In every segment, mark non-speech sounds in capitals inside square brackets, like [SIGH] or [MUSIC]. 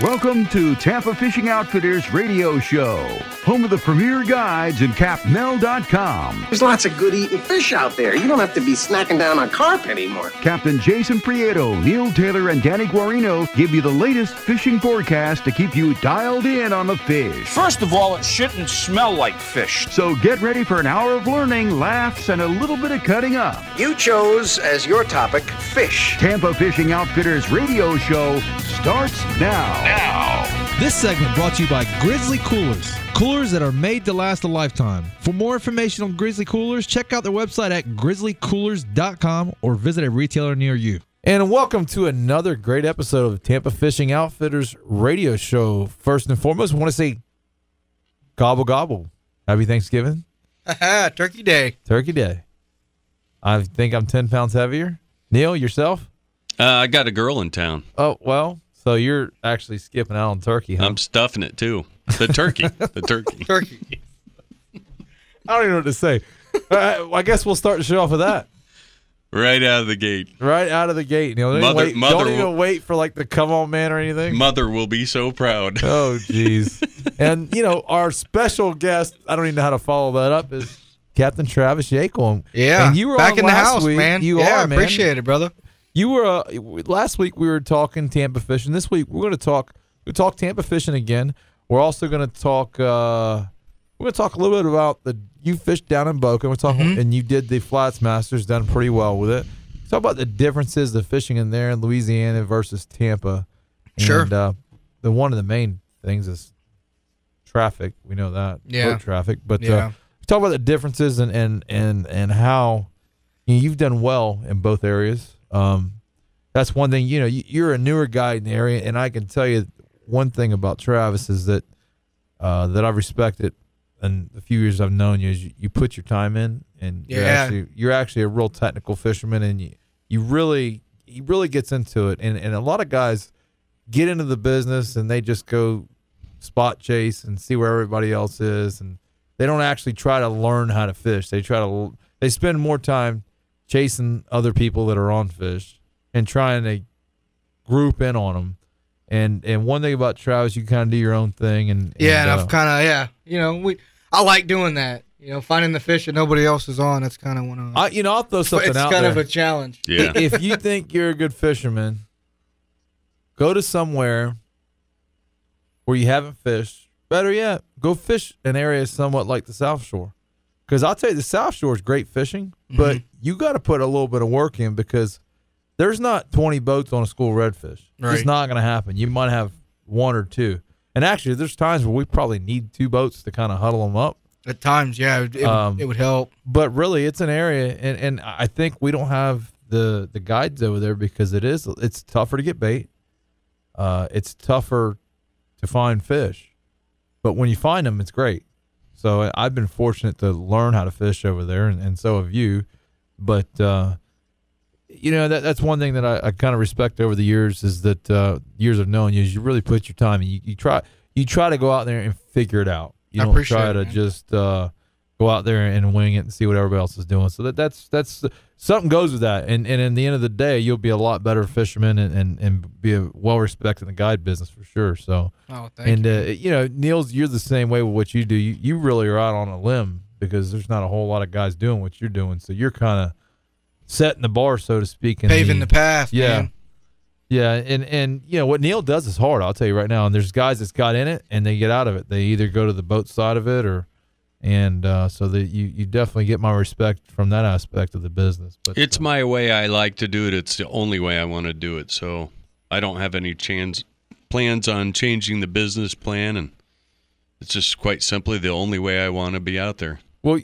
Welcome to Tampa Fishing Outfitters radio show, home of the premier guides and capmel.com. There's lots of good eating fish out there. You don't have to be snacking down on carp anymore. Captain Jason Prieto, Neil Taylor, and Danny Guarino give you the latest fishing forecast to keep you dialed in on the fish. First of all, it shouldn't smell like fish. So get ready for an hour of learning, laughs, and a little bit of cutting up. You chose as your topic fish. Tampa Fishing Outfitters radio show starts now. Now. This segment brought to you by Grizzly Coolers. Coolers that are made to last a lifetime. For more information on Grizzly Coolers, check out their website at grizzlycoolers.com or visit a retailer near you. And welcome to another great episode of Tampa Fishing Outfitters radio show. First and foremost, I want to say gobble gobble. Happy Thanksgiving. Turkey Day. Turkey Day. I think I'm 10 pounds heavier. Neil, yourself? Uh, I got a girl in town. Oh, well, so you're actually skipping out on turkey, huh? I'm stuffing it too. The turkey. [LAUGHS] the turkey. Turkey. I don't even know what to say. Uh, I guess we'll start the show off with that. Right out of the gate. Right out of the gate. Neil. Don't, Mother- wait, mother don't even will- wait for like the come on man or anything. Mother will be so proud. Oh, jeez. [LAUGHS] and, you know, our special guest, I don't even know how to follow that up, is Captain Travis Yakel. Yeah. And you were back on in the house, week. man. You yeah, are, man. appreciate it, brother. You were, uh, last week we were talking Tampa fishing. This week we're going to talk, we talk Tampa fishing again. We're also going to talk, uh, we're going to talk a little bit about the, you fished down in Boca. We're talking, Mm-hmm. and you did the Flats Masters, done pretty well with it. Talk about the differences of fishing in there in Louisiana versus Tampa. Sure. And, uh, the one of the main things is traffic. We know that. Yeah. Boat traffic. But Yeah. uh, talk about the differences and and and and how you know, you've done well in both areas. Um, that's one thing. You know, you, you're a newer guy in the area, and I can tell you one thing about Travis is that uh, that I've respected in the few years I've known you is you, you put your time in, and you're Yeah. actually you're actually a real technical fisherman, and you you really he really gets into it, and and a lot of guys get into the business and they just go spot chase and see where everybody else is and they don't actually try to learn how to fish they try to they spend more time chasing other people that are on fish and trying to group in on them and and one thing about Travis you kind of do your own thing and Yeah, and uh, I've kind of yeah, you know, we I like doing that. You know, finding the fish that nobody else is on. That's kind of one of I, you know I'll throw something it's out kind there of a challenge. Yeah. if you think you're a good fisherman, go to somewhere where you haven't fished. Better yet, go fish an area somewhat like the South Shore. Because I'll tell you, the South Shore is great fishing, but Mm-hmm. you got to put a little bit of work in because there's not 20 boats on a school redfish. It's not going to happen. You might have one or two. And actually, there's times where we probably need two boats to kind of huddle them up At times, yeah, it, it, Um, it would help. but really it's an area and, and I think we don't have the the guides over there because it is it's tougher to get bait. Uh it's tougher to find fish. But when you find them it's great. So I've been fortunate to learn how to fish over there and, and so have you. But uh you know that that's one thing that I, I kind of respect over the years is that uh years of knowing you is you really put your time and you, you try you try to go out there and figure it out. You I don't try it, to man. just uh go out there and wing it and see what everybody else is doing. So that that's that's something goes with that. And and in the end of the day, you'll be a lot better fisherman and and, and be a well respected in the guide business for sure. So Oh, thank and you. uh, you know, Niels, you're the same way with what you do. You you really are out on a limb because there's not a whole lot of guys doing what you're doing. So you're kind of setting the bar, so to speak. in Paving the path. Yeah. man. Yeah, and and you know what Neil does is hard. I'll tell you right now. And there's guys that's got in it and they get out of it. They either go to the boat side of it or, and uh, so that you you definitely get my respect from that aspect of the business. But It's uh, my way I like to do it. It's the only way I want to do it. So I don't have any chance plans on changing the business plan and it's just quite simply the only way I want to be out there. Well,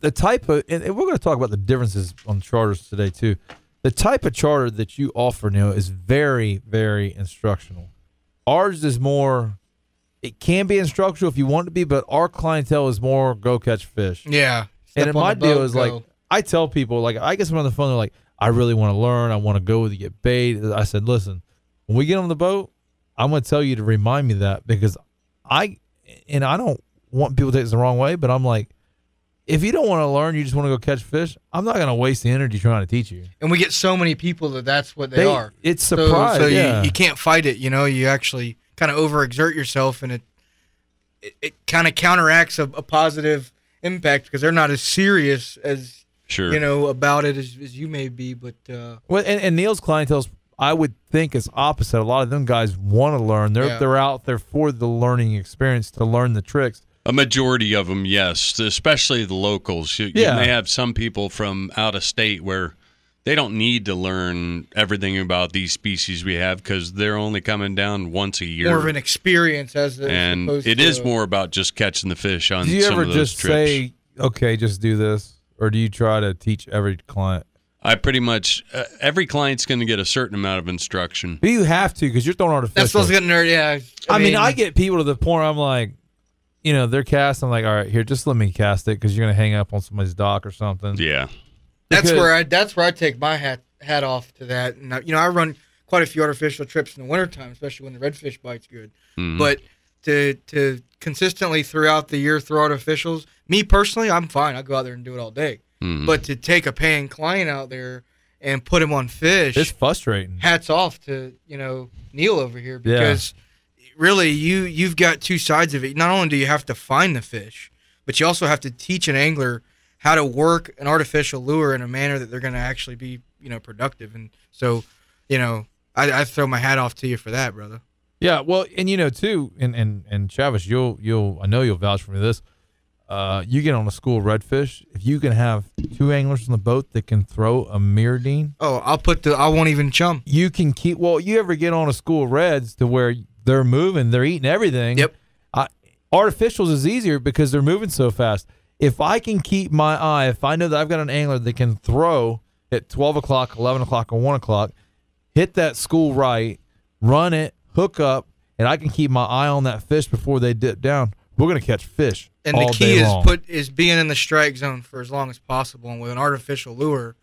the type of, and and we're going to talk about the differences on charters today too. The type of charter that you offer now is very, very instructional. Ours is more. It can be instructional if you want it to be, but our clientele is more go catch fish. Yeah. and Step my on deal is like. I tell people like I get someone on the phone they're like I really want to learn I want to go with you get bait I said listen when we get on the boat I'm going to tell you to remind me that because I and I don't want people to take this the wrong way but I'm like if you don't want to learn you just want to go catch fish I'm not going to waste the energy trying to teach you and we get so many people that that's what they, are. it's So- surprise So, yeah. you, you can't fight it. You know, you actually kind of overexert yourself, and it it, it kind of counteracts a, a positive impact because they're not as serious as Sure. you know about it as, as you may be. But uh, Well, and, and Neil's clientele, I would think, is opposite. A lot of them guys want to learn. They're Yeah. they're out there for the learning experience to learn the tricks. A majority of them, yes, especially the locals. You, Yeah. you may have some people from out of state where they don't need to learn everything about these species we have because they're only coming down once a year. more of an experience as, as and opposed it to, is more about just catching the fish on Do you some ever of those just trips. say, "Okay, just do this," or do you try to teach every client? I pretty much uh, every client's going to get a certain amount of instruction. But you have to because you're throwing artificial. That's what's getting there. Yeah, I, mean, I get people to the point where I'm like, you know, they're cast. I'm like, all right, here, just let me cast it because you're gonna hang up on somebody's dock or something. Yeah, that's where I that's where I take my hat hat off to that. And I, you know, I run quite a few artificial trips in the wintertime, especially when the redfish bite's good. Mhm. But to to consistently throughout the year throw artificials, me personally, I'm fine. I go out there and do it all day. Mhm. But to take a paying client out there and put him on fish, It's frustrating. hats off to you know Neil over here Yeah. because really you you've got two sides of it. Not only do you have to find the fish, but you also have to teach an angler how to work an artificial lure in a manner that they're going to actually be you know productive. And so, you know, I, I throw my hat off to you for that, brother. Yeah, well, and you know too, and and and Travis, you'll you'll I know you'll vouch for me this. Uh, you get on a school of redfish. If you can have two anglers on the boat that can throw a mirrodine, Oh, I'll put the I won't even chum. you can keep. Well, you ever get on a school of reds to where they're moving, they're eating everything. Yep. I, artificials is easier because they're moving so fast. If I can keep my eye, if I know that I've got an angler that can throw at twelve o'clock, eleven o'clock, or one o'clock, hit that school right, run it, hook up, and I can keep my eye on that fish before they dip down. We're gonna catch fish. And all the key day is long. put is being in the strike zone for as long as possible. And with an artificial lure,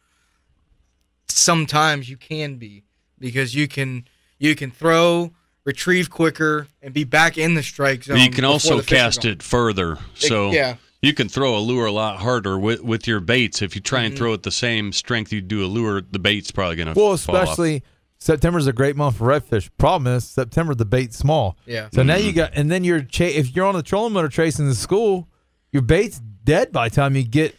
sometimes you can be because you can you can throw, retrieve quicker, and be back in the strike zone. you can also the fish are cast it further. So yeah. You can throw a lure a lot harder with, with your baits. If you try Mm-hmm. and throw it the same strength you do a lure, the bait's probably going to Well, fall off. especially September's a great month for redfish. Problem is September the bait's small. Yeah. So now you got, and then you're cha- if you're on the trolling motor chasing the school, your bait's dead by the time you get.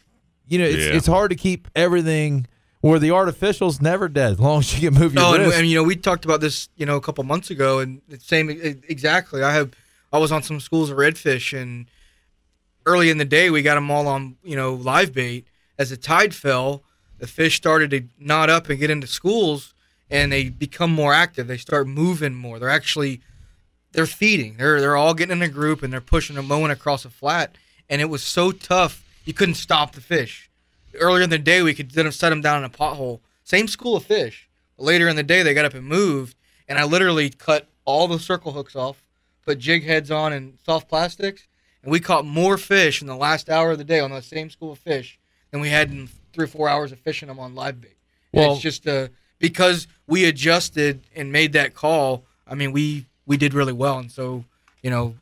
You know, it's Yeah. it's hard to keep everything. Where the artificial's never dead as long as you can move your No, and, wrist. and you know we talked about this you know a couple months ago, and the same e- exactly. I have I was on some schools of redfish, and early in the day we got them all on you know live bait. As the tide fell, the fish started to knot up and get into schools, and they become more active. They start moving more. They're actually they're feeding. They're they're all getting in a group and they're pushing a mowing across a flat, and it was so tough you couldn't stop the fish. Earlier in the day we could 'em- set them down in a pothole. Same school of fish. Later in the day they got up and moved, and I literally cut all the circle hooks off, put jig heads on and soft plastics, and we caught more fish in the last hour of the day on that same school of fish than we had in three or four hours of fishing them on live bait. And Well- it's just uh, because we adjusted and made that call. I mean, we we did really well, and so you know,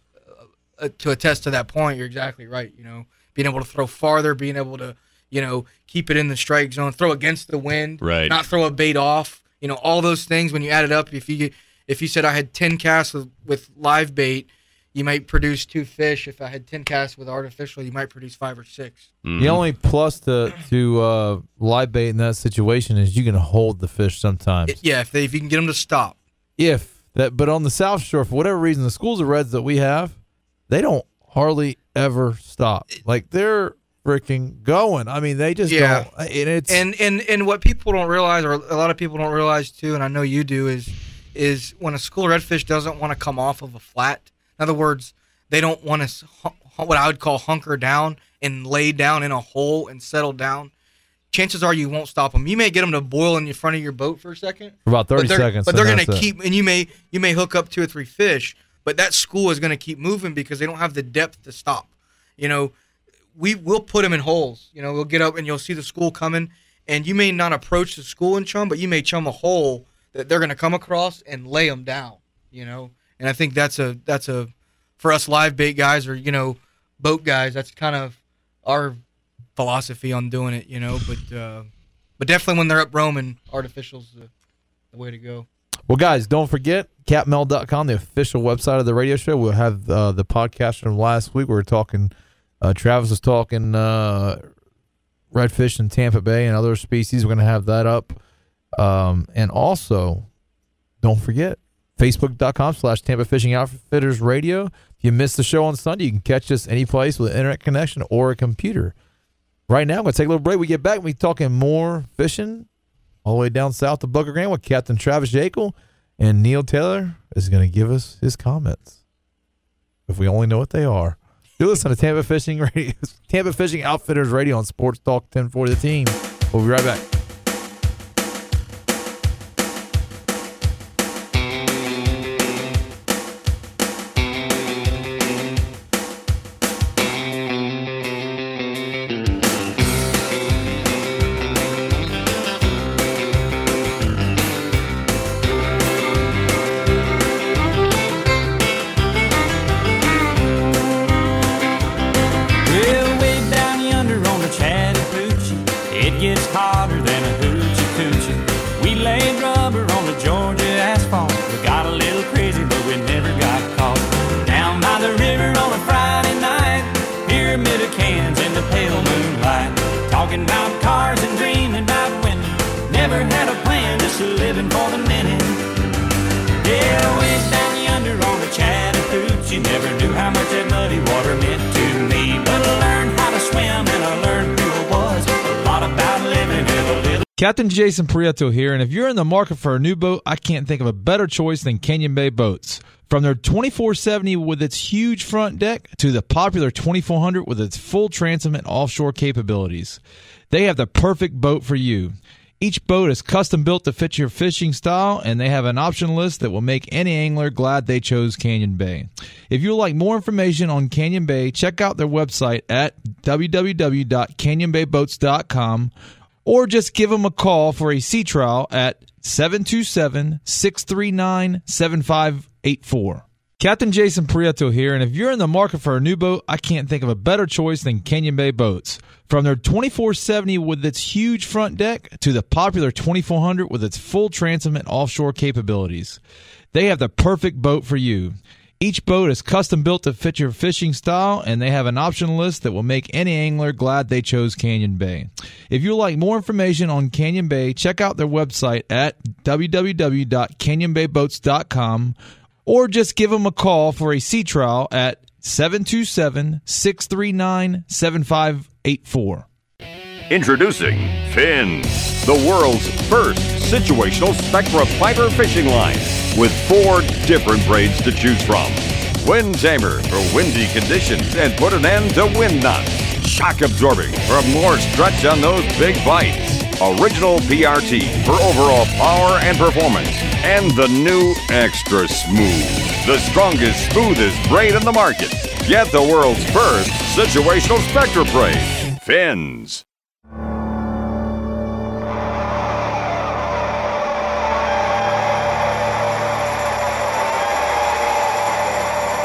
uh, to attest to that point, you're exactly right. You know, being able to throw farther, being able to you know keep it in the strike zone, throw against the wind, Right. Not throw a bait off. You know, all those things when you add it up, if you if you said I had ten casts with, with live bait, you might produce two fish. If I had ten casts with artificial, you might produce five or six. Mhm. the only plus to to uh, live bait in that situation is you can hold the fish sometimes. It- yeah, if they if you can get them to stop. if that but on the south shore for whatever reason the schools of reds that we have they don't hardly ever stop like they're freaking going i mean they just Yeah. don't and it's and and and what people don't realize, or a lot of people don't realize too, and I know you do, is is when a school of redfish doesn't want to come off of a flat. In other words, they don't want to what I would call hunker down and lay down in a hole and settle down. Chances are you won't stop them. You may get them to boil in the front of your boat for a second, for about 30 but they're, seconds But they're going to keep, and you may you may hook up two or three fish, but that school is going to keep moving because they don't have the depth to stop. You know, we will put them in holes. You know, we'll get up and you'll see the school coming, and you may not approach the school and chum, but you may chum a hole that they're going to come across and lay them down. You know, and I think that's a that's a for us live bait guys or you know boat guys. That's kind of our philosophy on doing it. You know, but uh, but definitely when they're up roaming, artificial's the, the way to go. Well, guys, don't forget capmel.com, the official website of the radio show. We'll have uh, the podcast from last week. We were talking, uh, Travis was talking uh, redfish in Tampa Bay and other species. We're going to have that up. Um, and also, don't forget, facebook.com slash Tampa Fishing Outfitters Radio. If you missed the show on Sunday, you can catch us any place with an internet connection or a computer. Right now, I'm going to take a little break. We get back, and we talking more fishing all the way down south to Boca Grande with Captain Travis Jekyll. And Neil Taylor is going to give us his comments. If we only know what they are. Do listen to Tampa Fishing Radio, [LAUGHS] Tampa Fishing Outfitters Radio on Sports Talk 1040 The Team. We'll be right back. Jason Prieto here, and if you're in the market for a new boat, I can't think of a better choice than Canyon Bay Boats. From their 2470 with its huge front deck to the popular 2400 with its full transom and offshore capabilities, they have the perfect boat for you. Each boat is custom built to fit your fishing style, and they have an option list that will make any angler glad they chose Canyon Bay. If you would like more information on Canyon Bay, check out their website at www.canyonbayboats.com or just give them a call for a sea trial at 727 639 7584. Captain Jason Prieto here, and if you're in the market for a new boat, I can't think of a better choice than Canyon Bay Boats. From their 2470 with its huge front deck to the popular 2400 with its full transom and offshore capabilities, they have the perfect boat for you. Each boat is custom built to fit your fishing style, and they have an option list that will make any angler glad they chose Canyon Bay. If you would like more information on Canyon Bay, check out their website at www.canyonbayboats.com or just give them a call for a sea trial at 727 639 7584. Introducing Fins, the world's first situational spectra fiber fishing line with four different braids to choose from. Wind tamer for windy conditions and put an end to wind knots. Shock absorbing for more stretch on those big bites. Original PRT for overall power and performance. And the new Extra Smooth, the strongest, smoothest braid in the market. Get the world's first situational spectra braid. Fins.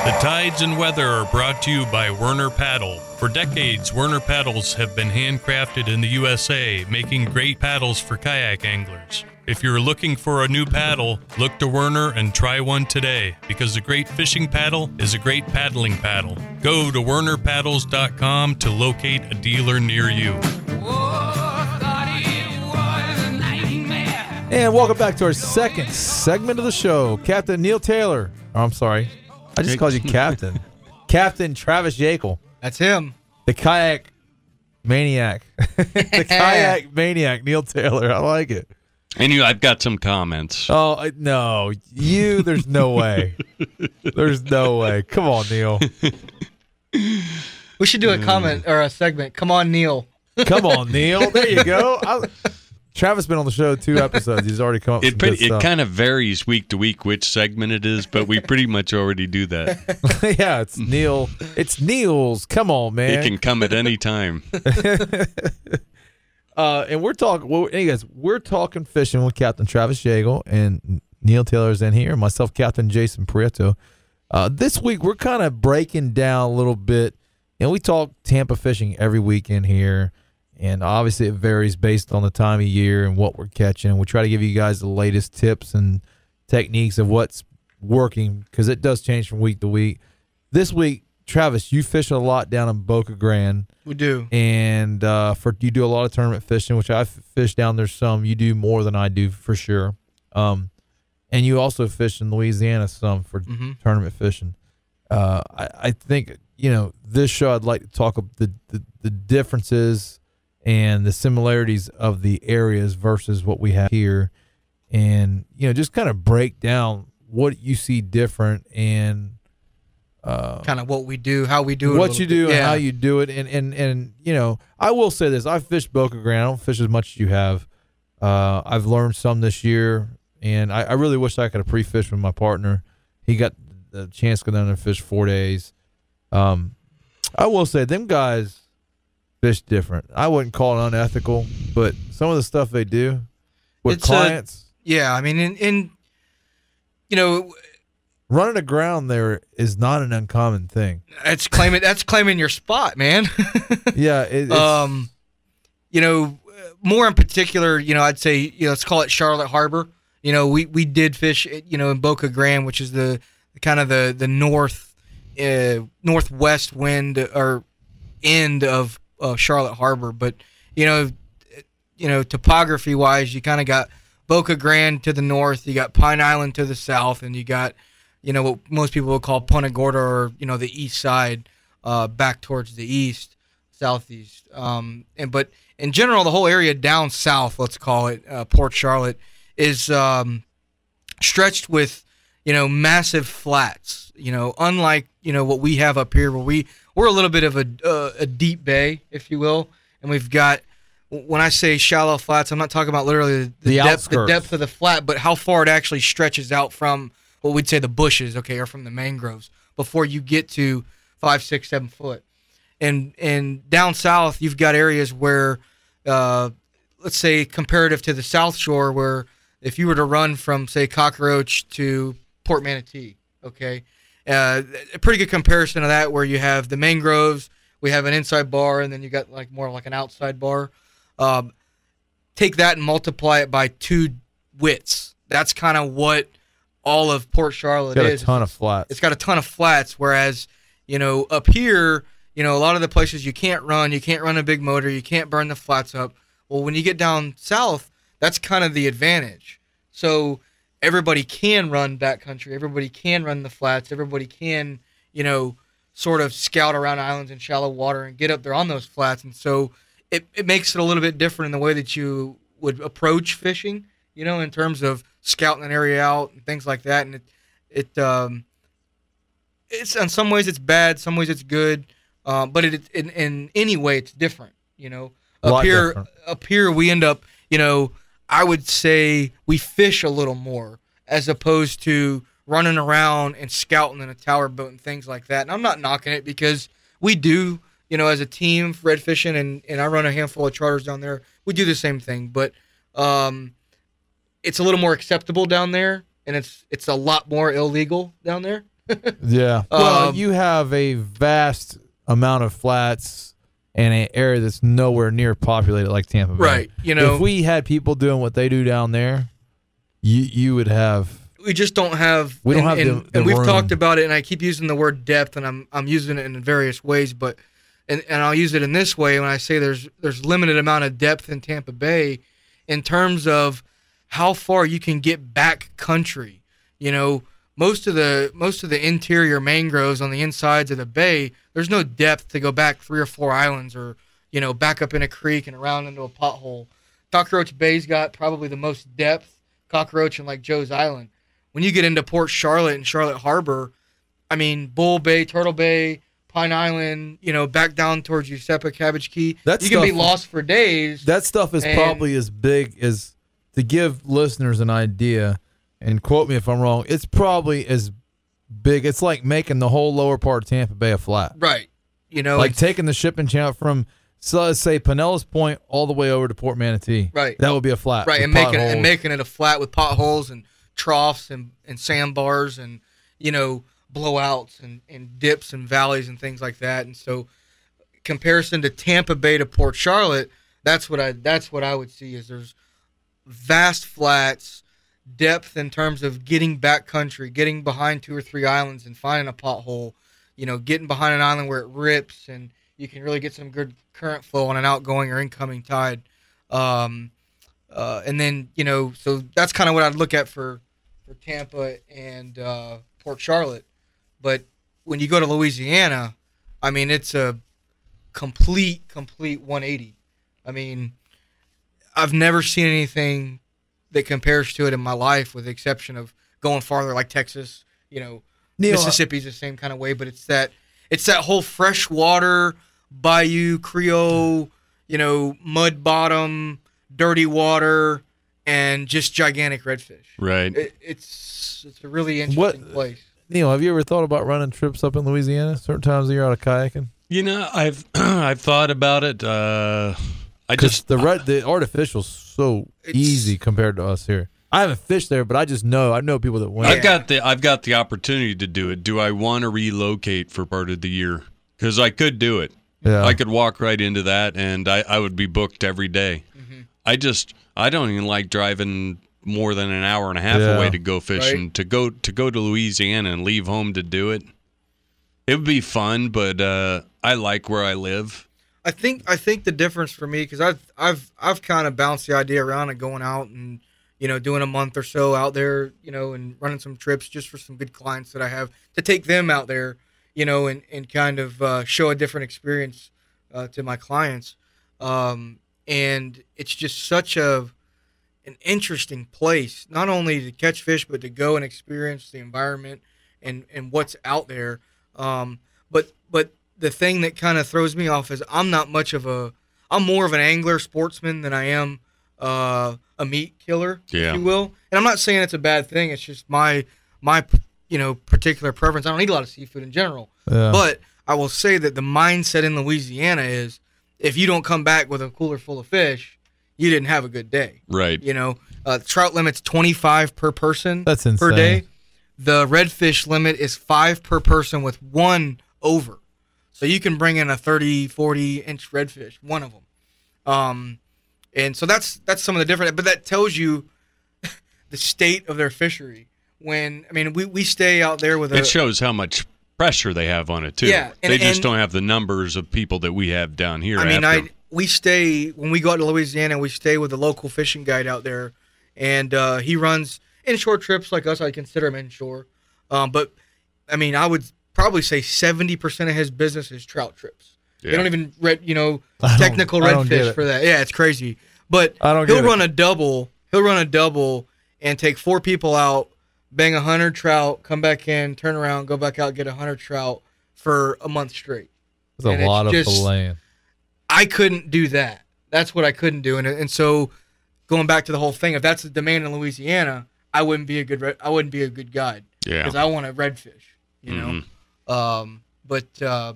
The tides and weather are brought to you by Werner Paddle. For decades, Werner paddles have been handcrafted in the USA, making great paddles for kayak anglers. If you're looking for a new paddle, look to Werner and try one today because a great fishing paddle is a great paddling paddle. Go to wernerpaddles.com to locate a dealer near you. And welcome back to our second segment of the show. Captain Neil Taylor. Oh, I'm sorry. I just called you [LAUGHS] Captain. Captain Travis Jekyll, That's him. the kayak maniac. [LAUGHS] the [LAUGHS] kayak maniac, Neil Taylor. I like it. And you, I've got some comments. Oh, I- no. You, there's no way. There's no way. Come on, Neil. We should do a comment or a segment. Come on, Neil. Come on, Neil. There you go. I, Travis been on the show two episodes. He's already come up [LAUGHS] It pretty, it kind of varies week to week which segment it is, but we [LAUGHS] pretty much already do that. [LAUGHS] yeah, it's Neil. It's Neil's. Come on, man. It can come at any time. Uh, and we're talking. Well, anyways, we're talking fishing with Captain Travis Jekyll and Neil Taylor's in here. Myself, Captain Jason Prieto. Uh, this week we're kind of breaking down a little bit, and we talk Tampa fishing every weekend here. And obviously, it varies based on the time of year and what we're catching. We try to give you guys the latest tips and techniques of what's working because it does change from week to week. This week, Travis, you fish a lot down in Boca Grande, We do. and uh, for you do a lot of tournament fishing, which I fish down there some. You do more than I do for sure. Um, and you also fish in Louisiana some for Mhm. tournament fishing. Uh, I, I think you know this show. I'd like to talk about the, the the differences and the similarities of the areas versus what we have here, and you know just kind of break down what you see different and uh, Kind of what we do, how we do it. what you do bit. and how you do it. And and and you know i will say this i've fished boca grande. I don't fish as much as you have. Uh, i've learned some this year and I, I really wish i could have pre-fished with my partner. He got the chance to go down there and fish four days. Um, i will say them guys fish different i wouldn't call it unethical but some of the stuff they do with It's a- clients Yeah, I mean, in, in you know, running aground there is not an uncommon thing that's claiming that's claiming your spot, man. [LAUGHS] yeah it, um, you know, more in particular, you know, I'd say, you know, let's call it Charlotte Harbor. You know, we we did fish, you know, in Boca Grande, which is the kind of the the north uh, northwest wind or end of uh, Charlotte Harbor. But you know, you know, topography wise, you kind of got Boca Grande to the north, you got Pine Island to the south, and you got you know what most people would call Punta Gorda or you know the east side, uh, back towards the east, southeast. Um, and but in general, the whole area down south, let's call it uh, Port Charlotte, is um, stretched with you know massive flats. You know, unlike you know what we have up here, where we we're a little bit of a uh, a deep bay, if you will, and we've got. When I say shallow flats, I'm not talking about literally the, The depth, the depth of the flat, but how far it actually stretches out from what we'd say the bushes, okay, or from the mangroves before you get to five, six, seven foot. And and down south, you've got areas where, uh, let's say, comparative to the South Shore, where if you were to run from say Cockroach to Port Manatee, okay, uh, a pretty good comparison of that, where you have the mangroves, we have an inside bar, and then you got like more like an outside bar. Um, take that and multiply it by two widths. That's kind of what all of Port Charlotte is. got a ton of flats It's got a ton of flats, whereas you know up here, you know a lot of the places you can't run, you can't run a big motor, you can't burn the flats up. Well, when you get down south, that's kind of the advantage. So everybody can run backcountry, everybody can run the flats, everybody can you know sort of scout around islands in shallow water and get up there on those flats, and so it, it makes it a little bit different in the way that you would approach fishing, you know, in terms of scouting an area out and things like that. And it, it, um, it's in some ways it's bad, some ways it's good, um, but it, in, in any way it's different, you know. Up here, different. up here we end up, you know, I would say we fish a little more as opposed to running around and scouting in a tower boat and things like that. And I'm not knocking it because we do, you know, as a team, red fishing, and, and I run a handful of charters down there. We do the same thing, but um, it's a little more acceptable down there, and it's it's a lot more illegal down there. [LAUGHS] Yeah. Well, Um, you have a vast amount of flats and an area that's nowhere near populated like Tampa Bay. Right, you know- if we had people doing what they do down there, you you would have. we just don't have We don't and, have the- and, the and we've room. talked about it and I keep using the word depth and I'm I'm using it in various ways but and, and I'll use it in this way when I say there's there's limited amount of depth in Tampa Bay in terms of how far you can get back country you know most of the most of the interior mangroves on the insides of the bay there's no depth to go back three or four islands or you know back up in a creek and around into a pothole Cockroach Bay's got probably the most depth Cockroach and like Joe's Island when you get into Port Charlotte and Charlotte Harbor, I mean Bull Bay, Turtle Bay, Pine Island, you know, back down towards Useppa Cabbage Key, That you can be lost for days. That stuff is probably as big as to give listeners an idea. And quote me if I'm wrong. It's probably as big. It's like making the whole lower part of Tampa Bay a flat. right. You know, like taking the shipping channel from, so let's say Pinellas Point all the way over to Port Manatee. Right. That would be a flat. right, and making it, and making it a flat with potholes and troughs and, and sandbars and you know blowouts and, and dips and valleys and things like that. And so, comparison to Tampa Bay to Port Charlotte, that's what I that's what I would see is there's vast flats, depth in terms of getting back country, getting behind two or three islands and finding a pothole, you know, getting behind an island where it rips and you can really get some good current flow on an outgoing or incoming tide. Um, uh, and then, you know, so that's kind of what I'd look at for, for Tampa and uh, Port Charlotte. But when you go to Louisiana, I mean, it's a complete, complete 180. I mean, I've never seen anything that compares to it in my life, with the exception of going farther, like Texas. You know, Neil, Mississippi's the same kind of way, but it's that it's that whole freshwater bayou Creole, you know, mud bottom, dirty water, and just gigantic redfish. Right. It, it's it's a really interesting what, place. Neil, have you ever thought about running trips up in Louisiana? Certain times of year out of kayaking. You know, I've [CLEARS THROAT] I've thought about it. Uh, I just the red, the artificial's so easy compared to us here. I haven't fished there, but I just know I know people that went. I've got the I've got the opportunity to do it. Do I want to relocate for part of the year? Because I could do it. Yeah. I could walk right into that, and I, I would be booked every day. I just I don't even like driving more than an hour and a half Yeah. away to go fishing. To go to go to Louisiana and leave home to do it, it would be fun. But uh, I like where I live. I think I think the difference for me because I've I've I've kind of bounced the idea around and going out and you know doing a month or so out there you know and running some trips just for some good clients that I have to take them out there you know and and kind of uh, show a different experience uh, to my clients. Um, and it's just such a an interesting place not only to catch fish but to go and experience the environment and and what's out there. Um, but but the thing that kind of throws me off is I'm not much of a I'm more of an angler sportsman than I am uh, a meat killer, Yeah. if you will. And I'm not saying it's a bad thing. It's just my my you know particular preference. I don't eat a lot of seafood in general, Yeah. but I will say that the mindset in Louisiana is if you don't come back with a cooler full of fish, you didn't have a good day. Right. You know, uh, trout limit's 25 per person That's per insane. day. The redfish limit is five per person with one over. So you can bring in a 30, 40 inch redfish, one of them. Um, and so that's that's some of the different, but that tells you [LAUGHS] the state of their fishery. When I mean, we, we stay out there with a It shows how much pressure they have on it too. Yeah, and- they just and- don't have the numbers of people that we have down here. I mean, after. I we stay when we go out to Louisiana. We stay with the local fishing guide out there, and uh, he runs inshore trips like us. I consider him inshore, um, but I mean, I would probably say seventy percent of his business is trout trips. They don't even red, you know, technical I don't get redfish for that. Yeah, it's crazy. But I don't he'll get it. run a double. He'll run a double and take four people out, bang a hundred trout, come back in, turn around, go back out, get a hundred trout for a month straight. It's a and it's lot of just- filleting. I couldn't do that. That's what I couldn't do, and and so going back to the whole thing, if that's the demand in Louisiana, I wouldn't be a good red, I wouldn't be a good guide yeah. because I want a redfish, you know. Mm-hmm. Um, but uh,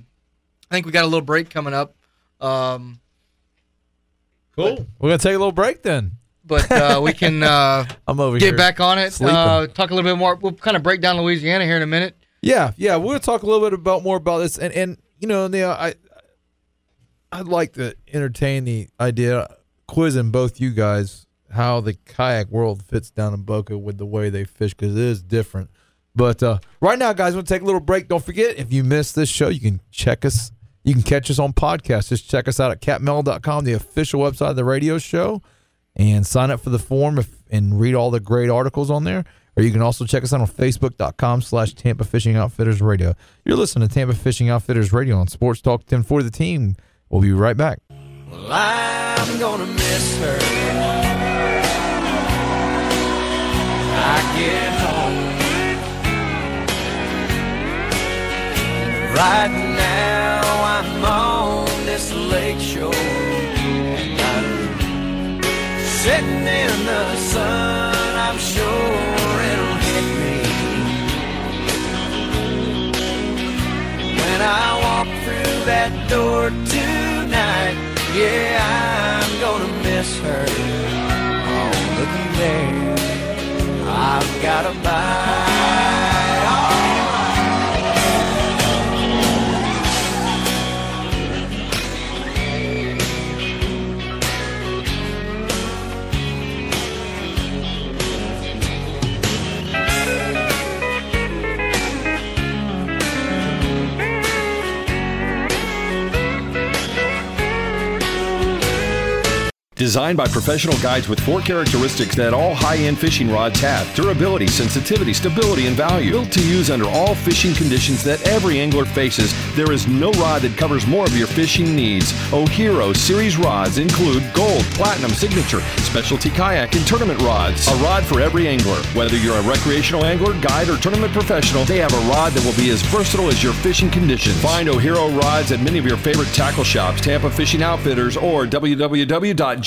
I think we got a little break coming up. Um, Cool. We're gonna take a little break then. but uh, we [LAUGHS] can uh, I'm over get here. back on it. sleeping. Uh, talk a little bit more. We'll kind of break down Louisiana here in a minute. Yeah, yeah. We're gonna talk a little bit about more about this, and and you know, Neil, I I'd like to entertain the idea, quizzing both you guys how the kayak world fits down in Boca with the way they fish because it is different. But uh, right now, guys, we're gonna take a little break. Don't forget, if you missed this show, you can check us. You can catch us on podcast. Just check us out at capmel.com, the official website of the radio show, and sign up for the form if, and read all the great articles on there. Or you can also check us out on facebook.com slash Tampa Fishing Outfitters Radio. You're listening to Tampa Fishing Outfitters Radio on Sports Talk 1040 The Team. We'll be right back. Well, I'm gonna miss her. I Right now I'm on this lake shore. Sitting in the sun. I'm sure it'll hit me when I walk through that door tonight. Yeah, I'm gonna miss her. Oh, looky there. I've got a bite. Designed by professional guides with four characteristics that all high end fishing rods have durability, sensitivity, stability, and value. Built to use under all fishing conditions that every angler faces, there is no rod that covers more of your fishing needs. Ohero series rods include gold, platinum, signature, specialty kayak, and tournament rods. A rod for every angler. Whether you're a recreational angler, guide, or tournament professional, they have a rod that will be as versatile as your fishing conditions. Find Ohero rods at many of your favorite tackle shops, Tampa Fishing Outfitters, or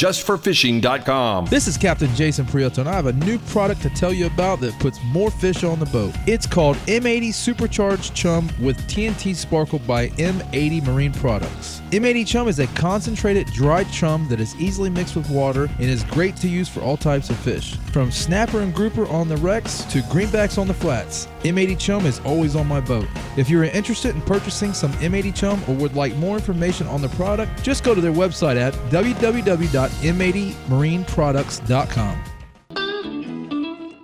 www.justforfishing.com. This is Captain Jason Prieto, and I have a new product to tell you about that puts more fish on the boat. It's called M80 Supercharged Chum with TNT Sparkle by M80 Marine Products. M80 Chum is a concentrated dried chum that is easily mixed with water and is great to use for all types of fish. From snapper and grouper on the wrecks to greenbacks on the flats, M80 Chum is always on my boat. If you're interested in purchasing some M80 Chum or would like more information on the product, just go to their website at www.m80marineproducts.com.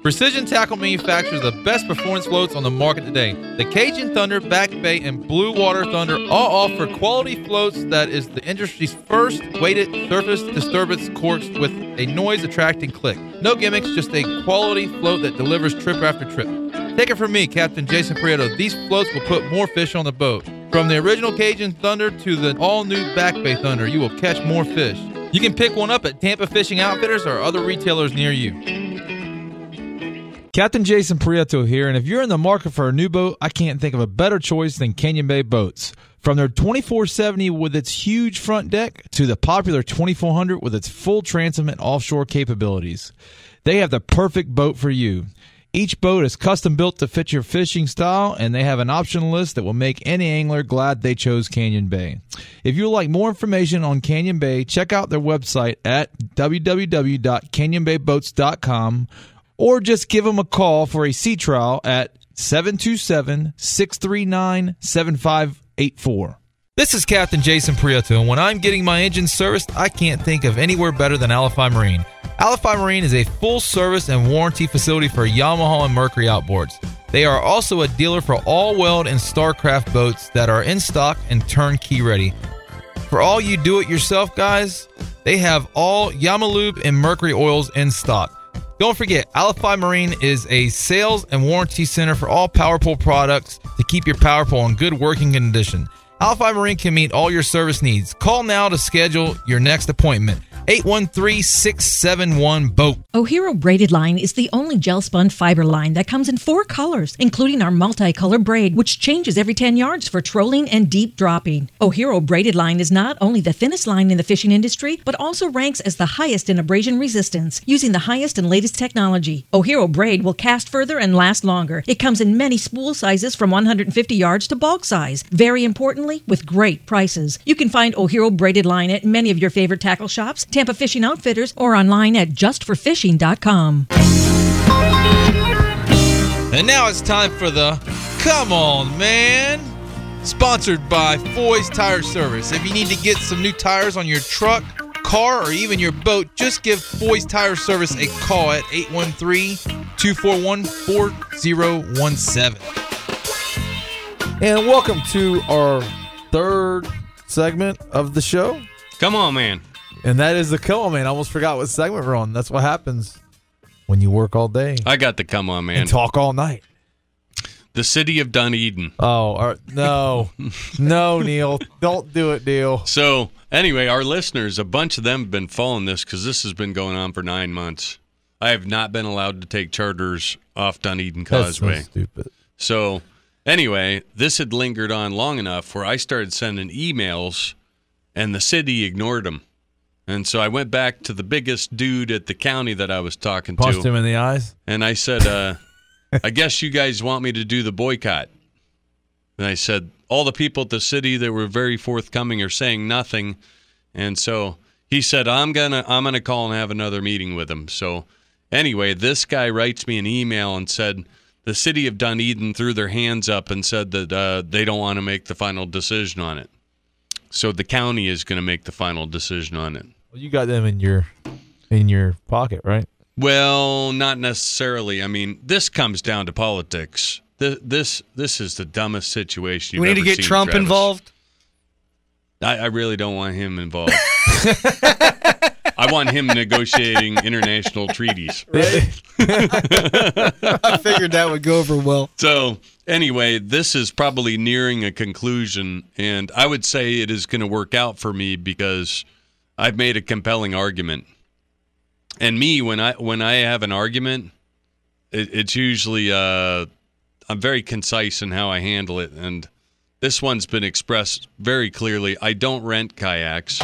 Precision Tackle manufactures the best performance floats on the market today. The Cajun Thunder, Back Bay, and Blue Water Thunder all offer quality floats that is the industry's first weighted surface disturbance corks with a noise attracting click. No gimmicks, just a quality float that delivers trip after trip. Take it from me, Captain Jason Prieto. These floats will put more fish on the boat. From the original Cajun Thunder to the all new Back Bay Thunder, you will catch more fish. You can pick one up at Tampa Fishing Outfitters or other retailers near you. Captain Jason Prieto here, and if you're in the market for a new boat, I can't think of a better choice than Canyon Bay Boats. From their 2470 with its huge front deck to the popular 2400 with its full transom and offshore capabilities, they have the perfect boat for you. Each boat is custom built to fit your fishing style, and they have an option list that will make any angler glad they chose Canyon Bay. If you would like more information on Canyon Bay, check out their website at www.canyonbayboats.com or just give them a call for a sea trial at 727 639 7584. This is Captain Jason Prieto, and when I'm getting my engine serviced, I can't think of anywhere better than Alafia Marine. Alafia Marine is a full service and warranty facility for Yamaha and Mercury outboards. They are also a dealer for Alweld and Starcraft boats that are in stock and turnkey ready. For all you do it yourself guys, they have all Yamalube and Mercury oils in stock. Don't forget, Alafia Marine is a sales and warranty center for all PowerPole products to keep your PowerPole in good working condition. Alafia Marine can meet all your service needs. Call now to schedule your next appointment. 813-671-BOAT. Ohero Braided Line is the only gel spun fiber line that comes in four colors, including our multicolor braid, which changes every 10 yards for trolling and deep dropping. Ohero Braided Line is not only the thinnest line in the fishing industry, but also ranks as the highest in abrasion resistance, using the highest and latest technology. Ohero Braid will cast further and last longer. It comes in many spool sizes from 150 yards to bulk size. Very importantly, with great prices. You can find Ohero Braided Line at many of your favorite tackle shops, Tampa Fishing Outfitters, or online at justforfishing.com. And now it's time for the Come On Man, sponsored by Foy's Tire Service. If you need to get some new tires on your truck, car, or even your boat, just give Foy's Tire Service a call at 813 241 4017. And welcome to our third segment of the show. Come on, man. And that is the come on, man. I almost forgot what segment we're on. That's what happens when you work all day I got the come on, man. and talk all night. The city of Dunedin. Oh, right. no, [LAUGHS] no, Neil, don't do it, Neil. So, anyway, our listeners, a bunch of them have been following this because this has been going on for nine months. I have not been allowed to take charters off Dunedin That's so Causeway. stupid. So, anyway, this had lingered on long enough where I started sending emails and the city ignored them. And so I went back to the biggest dude at the county that I was talking Punched to. him in the eyes. And I said, uh, I guess you guys want me to do the boycott. And I said, all the people at the city that were very forthcoming are saying nothing. And so he said, I'm gonna I'm gonna call and have another meeting with him. So anyway, this guy writes me an email and said the city of Dunedin threw their hands up and said that uh, they don't want to make the final decision on it. So the county is going to make the final decision on it. Well, you got them in your in your pocket, right? Well, not necessarily. I mean, this comes down to politics. This this, this is the dumbest situation. You've we need to get seen, Trump Travis. involved. I, I really don't want him involved. [LAUGHS] I want him negotiating international treaties. [LAUGHS] [LAUGHS] I figured that would go over well. So, anyway, this is probably nearing a conclusion, and I would say it is going to work out for me because I've made a compelling argument. And me, when I when I have an argument, it, it's usually uh, I'm very concise in how I handle it, and this one's been expressed very clearly. I don't rent kayaks.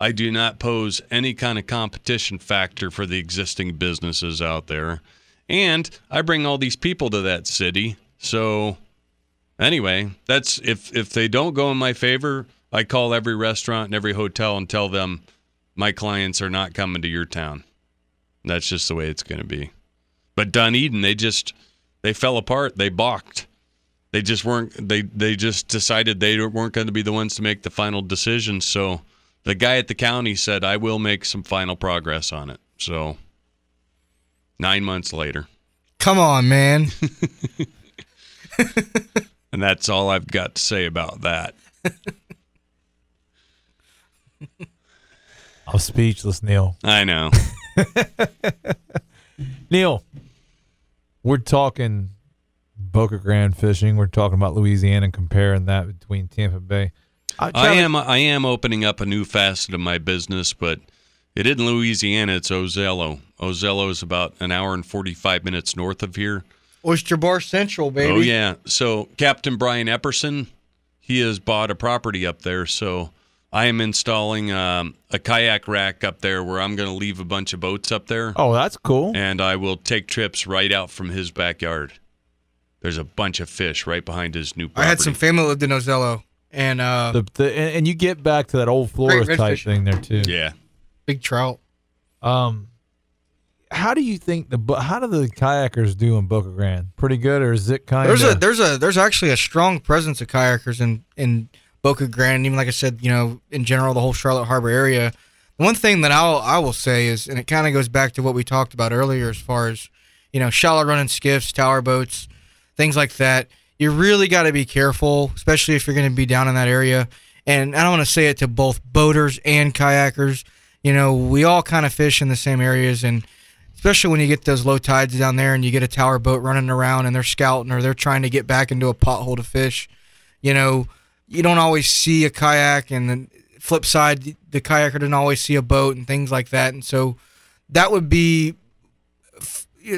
I do not pose any kind of competition factor for the existing businesses out there. And I bring all these people to that city. So anyway, that's if if they don't go in my favor, I call every restaurant and every hotel and tell them my clients are not coming to your town. That's just the way it's going to be. But Dunedin, they just they fell apart. They balked. They just weren't they they just decided they weren't going to be the ones to make the final decision. So the guy at the county said, "I will make some final progress on it." So 9 months later. Come on, man. [LAUGHS] [LAUGHS] And that's all I've got to say about that. I'm speechless, Neil. I know. [LAUGHS] Neil, we're talking Boca Grande fishing. We're talking about Louisiana and comparing that between Tampa Bay. I try to- am I am opening up a new facet of my business, but it isn't Louisiana. It's Ozello. Ozello is about an hour and forty five minutes north of here. Oyster Bar Central, baby. Oh yeah. So Captain Brian Epperson, he has bought a property up there. So I am installing um, a kayak rack up there where I'm going to leave a bunch of boats up there. Oh, that's cool. And I will take trips right out from his backyard. There's a bunch of fish right behind his new I had some family that lived in Ozello, and uh, The, the, and, and you get back to that old Flores type fish. thing there too. Yeah. big trout. Um, how do you think the how do the kayakers do in Boca Grande? Pretty good, or is it kind There's a there's a there's actually a strong presence of kayakers in in Boca Grande. And even like I said, you know, in general, the whole Charlotte Harbor area. One thing that I'll I will say is, and it kind of goes back to what we talked about earlier, as far as you know, shallow running skiffs, tower boats, things like that. You really got to be careful, especially if you're going to be down in that area. And I don't want to say it to both boaters and kayakers. You know, we all kind of fish in the same areas, and especially when you get those low tides down there and you get a tower boat running around and they're scouting or they're trying to get back into a pothole to fish. You know, you don't always see a kayak, and the flip side, the kayaker doesn't always see a boat and things like that. And so that would be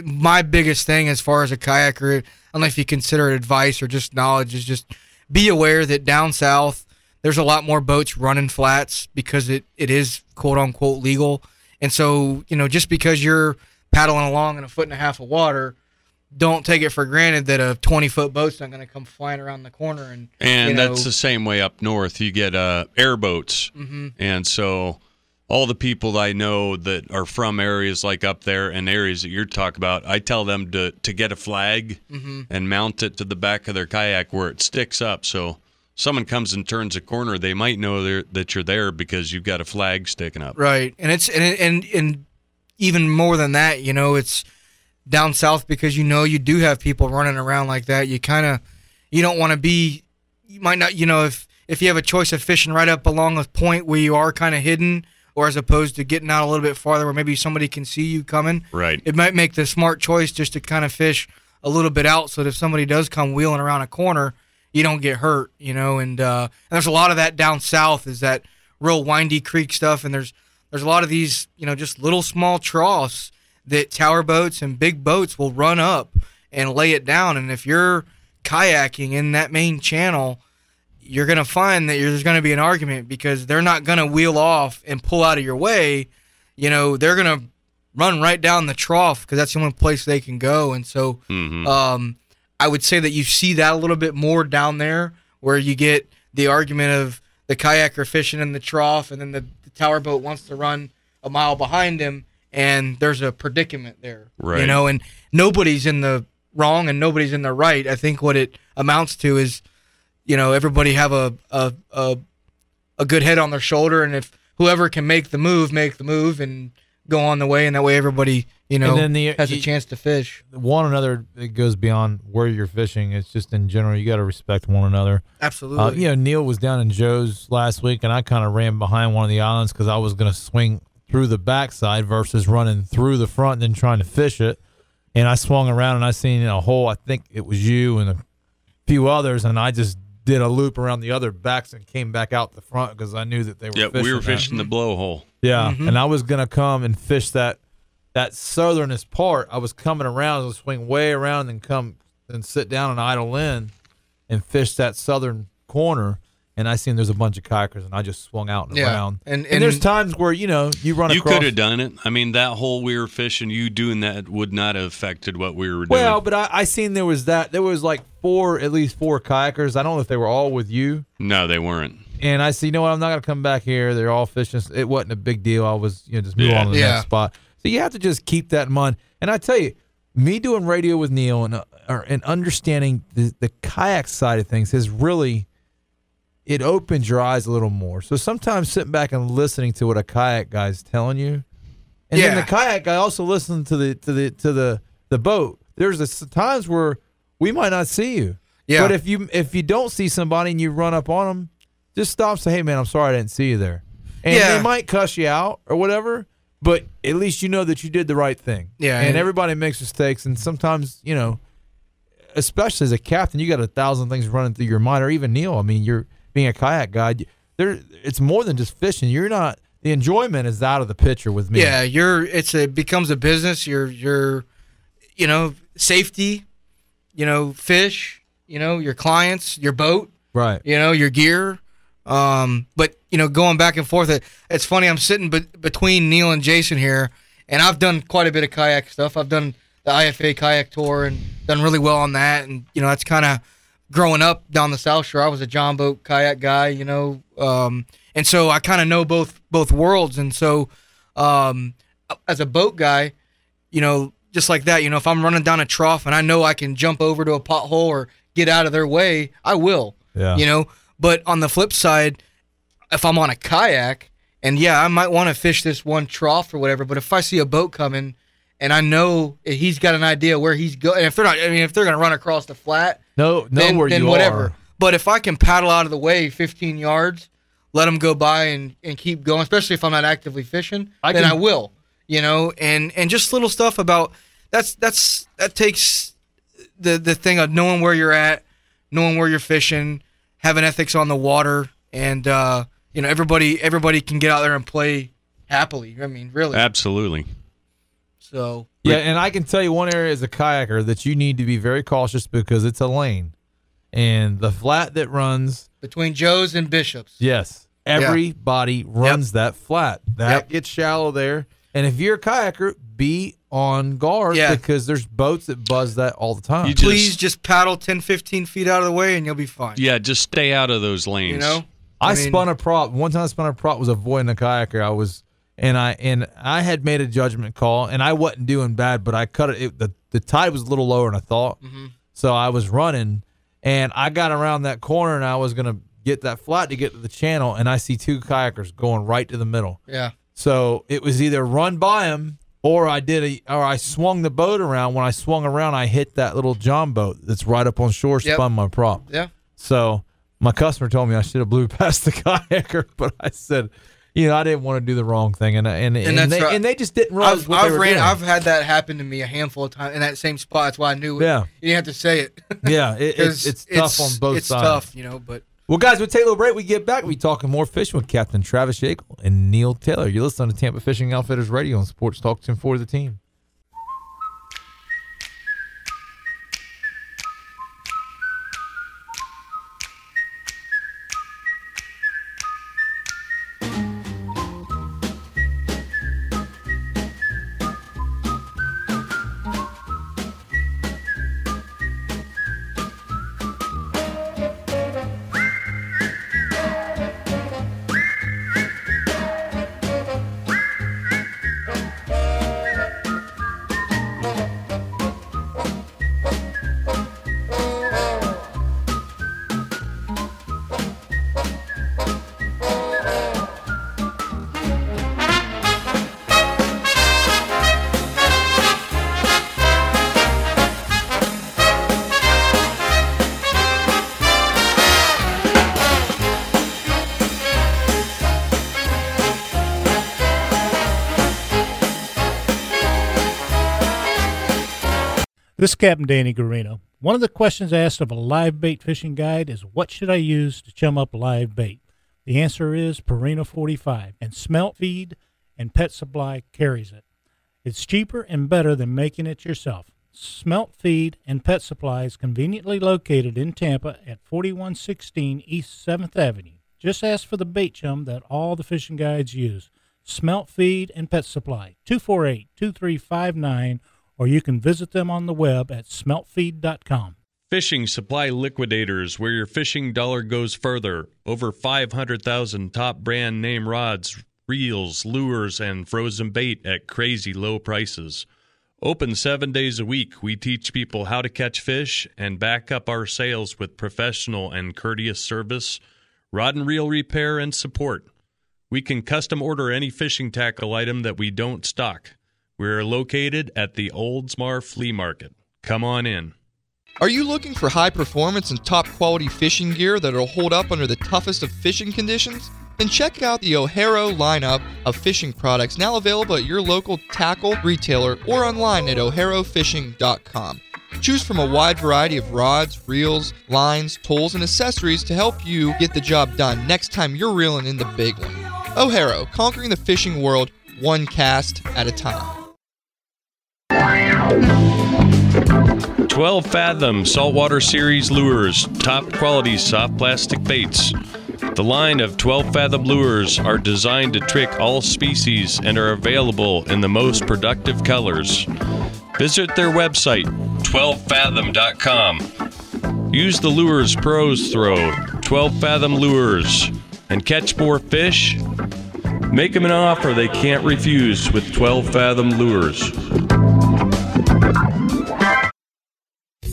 my biggest thing as far as a kayaker. I don't know if you consider it advice or just knowledge, is just be aware that down south there's a lot more boats running flats because it, it is quote unquote legal. And so, you know, just because you're paddling along in a foot and a half of water, don't take it for granted that a 20 foot boat's not going to come flying around the corner and And you know, that's the same way up north. You get uh, airboats. Mhm. And so all the people I know that are from areas like up there and areas that you're talking about, I tell them to, to get a flag Mhm. and mount it to the back of their kayak where it sticks up. So someone comes and turns a corner, they might know that you're there because you've got a flag sticking up. Right, and it's and and and even more than that, you know, it's down south because you know you do have people running around like that. You kind of you don't want to be. You might not, you know, if if you have a choice of fishing right up along a point where you are kind of hidden, or as opposed to getting out a little bit farther where maybe somebody can see you coming. Right. It might make the smart choice just to kind of fish a little bit out, so that if somebody does come wheeling around a corner, you don't get hurt, you know. And, uh, and there's a lot of that down south is that real windy creek stuff, and there's there's a lot of these, you know, just little small troughs that tower boats and big boats will run up and lay it down. And if you're kayaking in that main channel, you're going to find that there's going to be an argument because they're not going to wheel off and pull out of your way. You know, they're going to run right down the trough because that's the only place they can go. And so, Mhm. um, I would say that you see that a little bit more down there where you get the argument of the kayaker fishing in the trough and then the, the tower boat wants to run a mile behind him and there's a predicament there. Right. You know, and nobody's in the wrong and nobody's in the right. I think what it amounts to is, you know, everybody have a a a, a good head on their shoulder and if whoever can make the move, make the move and go on the way and that way everybody, you know, And then the- has a you- chance to fish. one another it goes beyond where you're fishing. It's just in general you got to respect one another. Absolutely. Uh, you know, Neil was down in Joe's last week, and I kind of ran behind one of the islands because I was going to swing through the backside versus running through the front and then trying to fish it. And I swung around and I seen a hole. I think it was you and a few others, and I just did a loop around the other backs and came back out the front because I knew that they were. Yeah, fishing we were that. fishing the blowhole. Yeah, Mm-hmm. and I was gonna come and fish that that southernest part. I was coming around, I was swing way around and come and sit down and idle in and fish that southern corner. And I seen there's a bunch of kayakers, and I just swung out and Yeah, around. and- and there's times where you know you run You across. could have done it. I mean, that hole we were fishing, you doing that would not have affected what we were doing. well, but I, I seen there was that there was like four, at least four kayakers. I don't know if they were all with you. no, they weren't. And I see, you know what? I'm not gonna come back here. They're all fishing. It wasn't a big deal. I was, you know, just move Yeah. on to the Yeah. next spot. So you have to just keep that in mind. And I tell you, me doing radio with Neil and uh, or, and understanding the, the kayak side of things has really it opens your eyes a little more. So sometimes sitting back and listening to what a kayak guy's telling you, and then the kayak guy also listening to the to the to the the boat. There's a, times where we might not see you. Yeah. But if you if you don't see somebody and you run up on them, just stop. and Say, hey man, I'm sorry I didn't see you there. And Yeah. they might cuss you out or whatever, but at least you know that you did the right thing. Yeah, And, and- everybody makes mistakes, and sometimes you know, especially as a captain, you got a thousand things running through your mind. Or even Neil, I mean, you're being a kayak guide. There, it's more than just fishing. You're not. The enjoyment is out of the picture with me. Yeah, you're. It's a becomes a business. You're. You're. You know, safety. You know, fish. You know, your clients, your boat. Right. You know, your gear. Um, but you know, going back and forth. It, it's funny. I'm sitting be- between Neil and Jason here, and I've done quite a bit of kayak stuff. I've done the IFA kayak tour and done really well on that. And you know, that's kind of growing up down the South Shore. I was a John boat kayak guy. You know, um, and so I kind of know both both worlds. And so, um, as a boat guy, you know, just like that, you know, if I'm running down a trough and I know I can jump over to a pothole or get out of their way, I will. Yeah. You know, but on the flip side, if I'm on a kayak and yeah, I might want to fish this one trough or whatever, but if I see a boat coming and I know he's got an idea where he's going, if they're not, I mean, if they're going to run across the flat, No, no, then, where then you whatever. are. But if I can paddle out of the way 15 yards, let them go by and, and keep going, especially if I'm not actively fishing, I then can- I will. You know, and and just little stuff about that's that's that takes the the thing of knowing where you're at, knowing where you're fishing, having ethics on the water, and uh, you know everybody everybody can get out there and play happily. I mean, really. Absolutely. So Yeah, and I can tell you one area as a kayaker that you need to be very cautious because it's a lane, and the flat that runs. between Joe's and Bishop's, Yes, everybody runs that flat. That Yep. gets shallow there, and if you're a kayaker, be on guard Yeah. because there's boats that buzz that all the time. You just- please just paddle 10, 15 feet out of the way, and you'll be fine. Yeah, just stay out of those lanes. You know. I, I mean- spun a prop. One time I spun a prop was avoiding a kayaker. I was and I and I had made a judgment call and I wasn't doing bad, but I cut it, it the, the tide was a little lower than I thought. Mm-hmm. So I was running and I got around that corner and I was gonna get that flat to get to the channel and I see two kayakers going right to the middle. Yeah. So it was either run by them or I did a or I swung the boat around. When I swung around, I hit that little John boat that's right up on shore, Yep. spun my prop. Yeah. So my customer told me I should have blew [LAUGHS] past the kayaker, but I said, you know, I didn't want to do the wrong thing, and and and, that's they, right. and they just didn't realize I've, what they I've were ran. doing. I've had that happen to me a handful of times in that same spot. That's why I knew it. Yeah. You didn't have to say it. [LAUGHS] yeah, it, it's it's tough on both it's sides. tough, you know. But Well, guys, we'll take a little break. We get back. We talking more fishing with Captain Travis Yakel and Neil Taylor. You're listening to Tampa Fishing Outfitters Radio on Sports Talk 10 for the team. This is Captain Danny Garino. One of the questions asked of a live bait fishing guide is what should I use to chum up live bait? The answer is Purina 45, and Smelt Feed and Pet Supply carries it. It's cheaper and better than making it yourself. Smelt Feed and Pet Supply is conveniently located in Tampa at 4116 East 7th Avenue. Just ask for the bait chum that all the fishing guides use. Smelt Feed and Pet Supply, 248 2359, or you can visit them on the web at smeltfeed.com. Fishing Supply Liquidators, where your fishing dollar goes further. Over 500,000 top brand name rods, reels, lures, and frozen bait at crazy low prices. Open seven days a week, we teach people how to catch fish and back up our sales with professional and courteous service, rod and reel repair, and support. We can custom order any fishing tackle item that we don't stock. We're located at the Oldsmar Flea Market. Come on in. Are you looking for high performance and top quality fishing gear that'll hold up under the toughest of fishing conditions? Then check out the Ohero lineup of fishing products now available at your local tackle retailer or online at oherofishing.com. Choose from a wide variety of rods, reels, lines, tools, and accessories to help you get the job done next time you're reeling in the big one. Ohero, conquering the fishing world one cast at a time. 12 Fathom Saltwater Series lures, top quality soft plastic baits. The line of 12 Fathom lures are designed to trick all species and are available in the most productive colors. Visit their website, 12fathom.com. Use the Lures Pros Throw, 12 Fathom Lures, and catch more fish. Make them an offer they can't refuse with 12 Fathom Lures.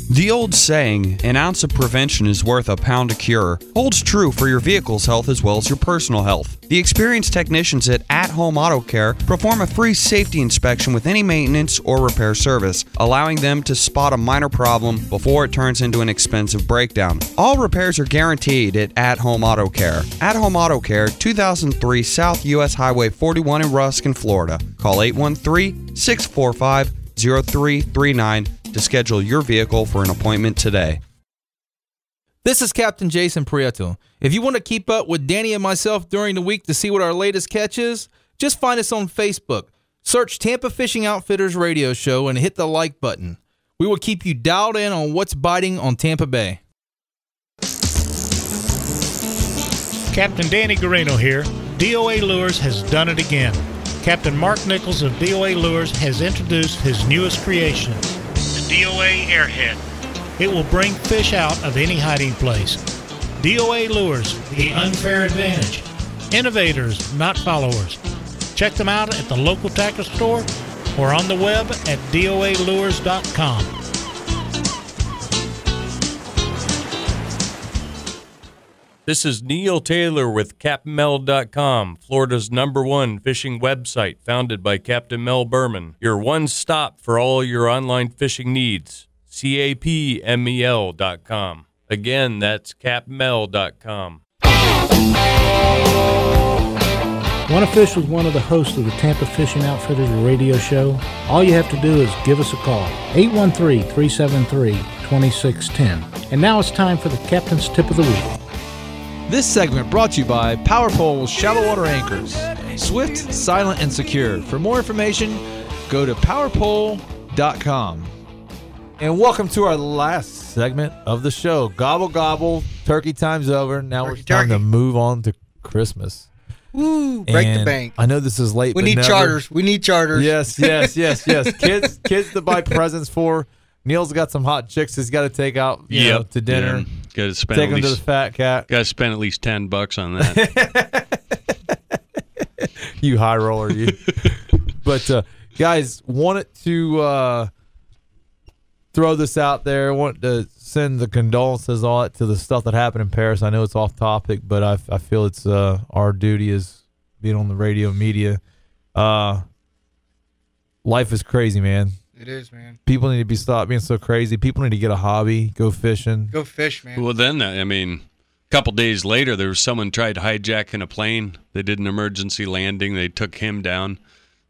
The old saying, an ounce of prevention is worth a pound of cure, holds true for your vehicle's health as well as your personal health. The experienced technicians at At Home Auto Care perform a free safety inspection with any maintenance or repair service, allowing them to spot a minor problem before it turns into an expensive breakdown. All repairs are guaranteed at At Home Auto Care. At Home Auto Care, 2003 South US Highway 41 in Ruskin, Florida. Call 813 645 0339 to schedule your vehicle for an appointment today. This is Captain Jason Prieto. If you want to keep up with Danny and myself during the week to see what our latest catch is, just find us on Facebook. Search Tampa Fishing Outfitters Radio Show and hit the like button. We will keep you dialed in on what's biting on Tampa Bay. Captain Danny Garino here. DOA Lures has done it again. Captain Mark Nichols of DOA Lures has introduced his newest creation, the DOA Airhead. It will bring fish out of any hiding place. DOA Lures, the unfair advantage. Innovators, not followers. Check them out at the local tackle store or on the web at doalures.com. This is Neil Taylor with CaptainMel.com, Florida's number one fishing website, founded by Captain Mel Berman. Your one stop for all your online fishing needs. CAPMEL.com. Again, that's CaptainMel.com. Want to fish with one of the hosts of the Tampa Fishing Outfitters radio show? All you have to do is give us a call, 813 373 2610. And now it's time for the Captain's Tip of the Week. This segment brought to you by Power Pole's Shallow Water Anchors. Swift, silent, and secure. For more information, go to powerpole.com. And welcome to our last segment of the show. Gobble gobble, turkey time's over. Now Turkey, it's time to move on to Christmas. Woo! Break the bank. I know this is late. We but need never- charters. We need charters. Yes, yes, yes, yes. [LAUGHS] kids, kids to buy presents for. Neil's got some hot chicks he's got to take out, you know, to dinner. Got to spend Take at him to the fat cat. Got to spend at least ten bucks on that. [LAUGHS] you high roller, you. [LAUGHS] but uh, guys, wanted to uh, throw this out there. Want to send the condolences all that to the stuff that happened in Paris. I know it's off topic, but I, I feel it's uh, our duty as being on the radio media. Uh, life is crazy, man. It is, man. People need to be stopped being so crazy. People need to get a hobby, go fishing. Go fish, man. well, then I mean, a couple days later, there was someone tried hijacking a plane. They did an emergency landing. They took him down.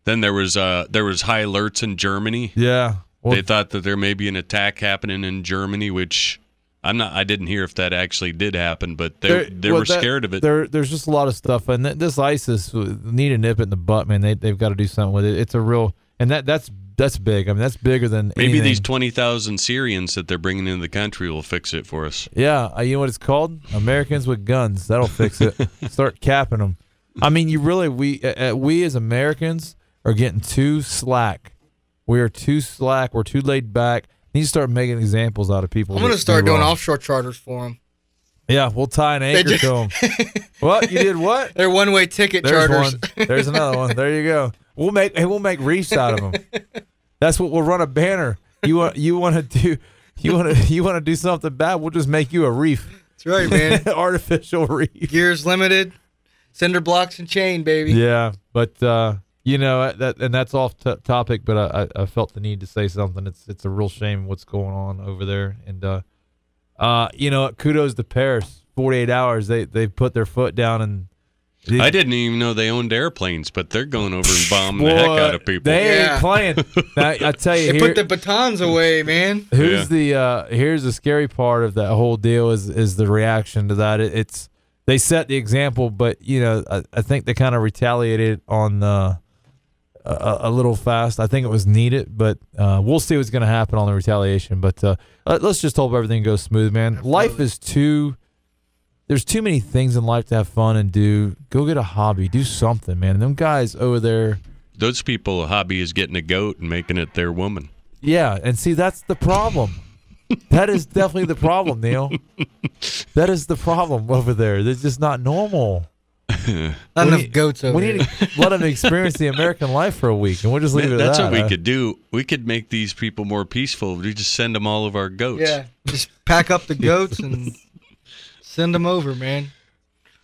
Then there was uh there was high alerts in Germany. Yeah. they thought that there may be an attack happening in Germany, which I'm not. I didn't hear if that actually did happen, but they They're- they well, were that- scared of it. There, there's just a lot of stuff, and th- this ISIS need a nip it in the butt, man. They they've got to do something with it. It's a real, and that that's that's big. I mean, that's bigger than Maybe anything. these twenty thousand Syrians that they're bringing into the country will fix it for us. Yeah, uh, you know what it's called? Americans with guns. That'll fix it. [LAUGHS] Start capping them. I mean, you really we uh, uh, we as Americans are getting too slack. We are too slack. We're too laid back. Need to start making examples out of people. I'm gonna start do doing wrong. offshore charters for them. Yeah, we'll tie an anchor just- to them. [LAUGHS] what you did? What? They're one way ticket There's charters. one. There's another one. There you go. [LAUGHS] We'll make hey, we'll make reefs out of them. [LAUGHS] That's what we'll run a banner. You want you want to do you want to you want to do something bad? We'll just make you a reef. That's right, man. [LAUGHS] Artificial reef. Gears limited, cinder blocks and chain, baby. Yeah, but uh, you know that, and that's off t- topic. But I, I, I felt the need to say something. It's it's a real shame what's going on over there, and uh, uh, you know, kudos to Paris. Forty eight hours. They they put their foot down and. I didn't even know they owned airplanes, but they're going over and bombing the heck out of people. They Yeah. ain't playing. [LAUGHS] I, I tell you, They here- put the batons away, man. Who's Yeah. the uh here's the scary part of that whole deal is is the reaction to that. It, it's they set the example, but you know I, I think they kind of retaliated on uh, a, a little fast. I think it was needed, but uh, we'll see what's going to happen on the retaliation. But uh, let- let's just hope everything goes smooth, man. Life is too. There's too many things in life to have fun and do. Go get a hobby, do something, man. Them guys over there. Those people, a hobby is getting a goat and making it their woman. Yeah, and see that's the problem. that is definitely the problem, Neil. That is the problem over there. They're just not normal. Not We enough need- goats over We need to let them experience the American life for a week, and we'll just leave it at That's that. what we huh? could do. We could make these people more peaceful. We just send them all of our goats. Yeah, just pack up the goats and send them over, man.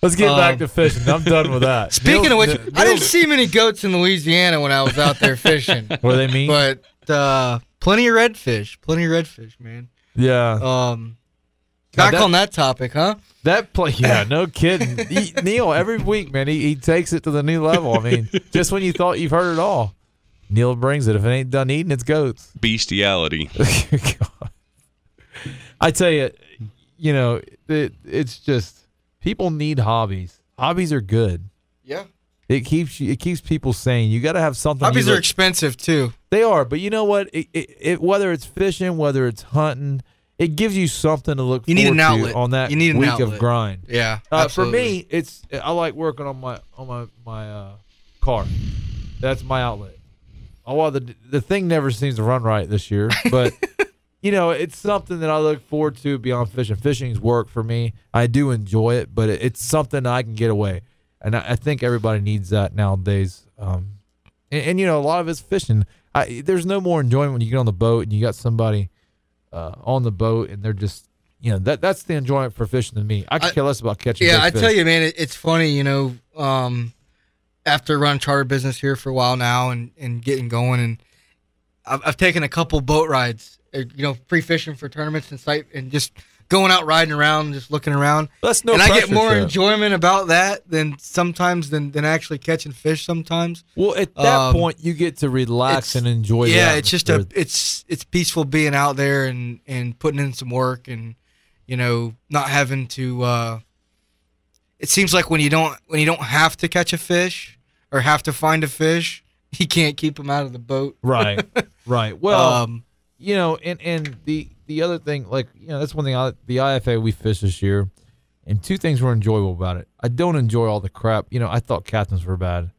Let's get back Um, to fishing. I'm done with that. [LAUGHS] Speaking Neil- of which, Neil- I didn't see many goats in Louisiana when I was out there [LAUGHS] fishing. Were they mean? But uh, plenty of redfish. Plenty of redfish, man. yeah, Um, back that- on that topic, huh? that play. [LAUGHS] Yeah, no kidding. He, Neil, every week, man, he, he takes it to the new level. I mean, just when you thought you've heard it all, Neil brings it. If it ain't done eating, it's goats. Bestiality. God. I tell you, you know, it, it's just people need hobbies. Hobbies are good. Yeah. It keeps it keeps people sane. You got to have something. Hobbies are look- expensive too. They are, but you know what? It, it, it whether it's fishing, whether it's hunting, it gives you something to look. You need an outlet. on that You need an week outlet. of grind. Yeah. Uh, for me, it's I like working on my on my my uh, car. That's my outlet. Oh well, the the thing never seems to run right this year, but [LAUGHS] you know it's something that I look forward to beyond fishing. Fishing's work for me. I do enjoy it, but it, it's something I can get away, and I, I think everybody needs that nowadays. Um, and, and you know a lot of it's fishing. I, there's no more enjoyment when you get on the boat and you got somebody uh, on the boat and they're just you know that that's the enjoyment for fishing to me. I could care less about catching. Yeah, I fish. tell you, man, it, it's funny. You know, um, after running charter business here for a while now and, and getting going, and I've, I've taken a couple boat rides. Uh, You know, pre fishing for tournaments and site, and just going out riding around, and just looking around. That's no and I get more enjoyment about that than sometimes than than actually catching fish. Sometimes. Well, at that Um, point, you get to relax and enjoy. Yeah, it's just a it's it's peaceful being out there and and putting in some work and you know not having to. uh It seems like when you don't when you don't have to catch a fish or have to find a fish, [LAUGHS] you can't keep them out of the boat. right, [LAUGHS] right. Well, Um, you know, and and the the other thing, like you know, that's one thing. I, the IFA we fished this year, and two things were enjoyable about it. I don't enjoy all the crap. You know, I thought captains were bad.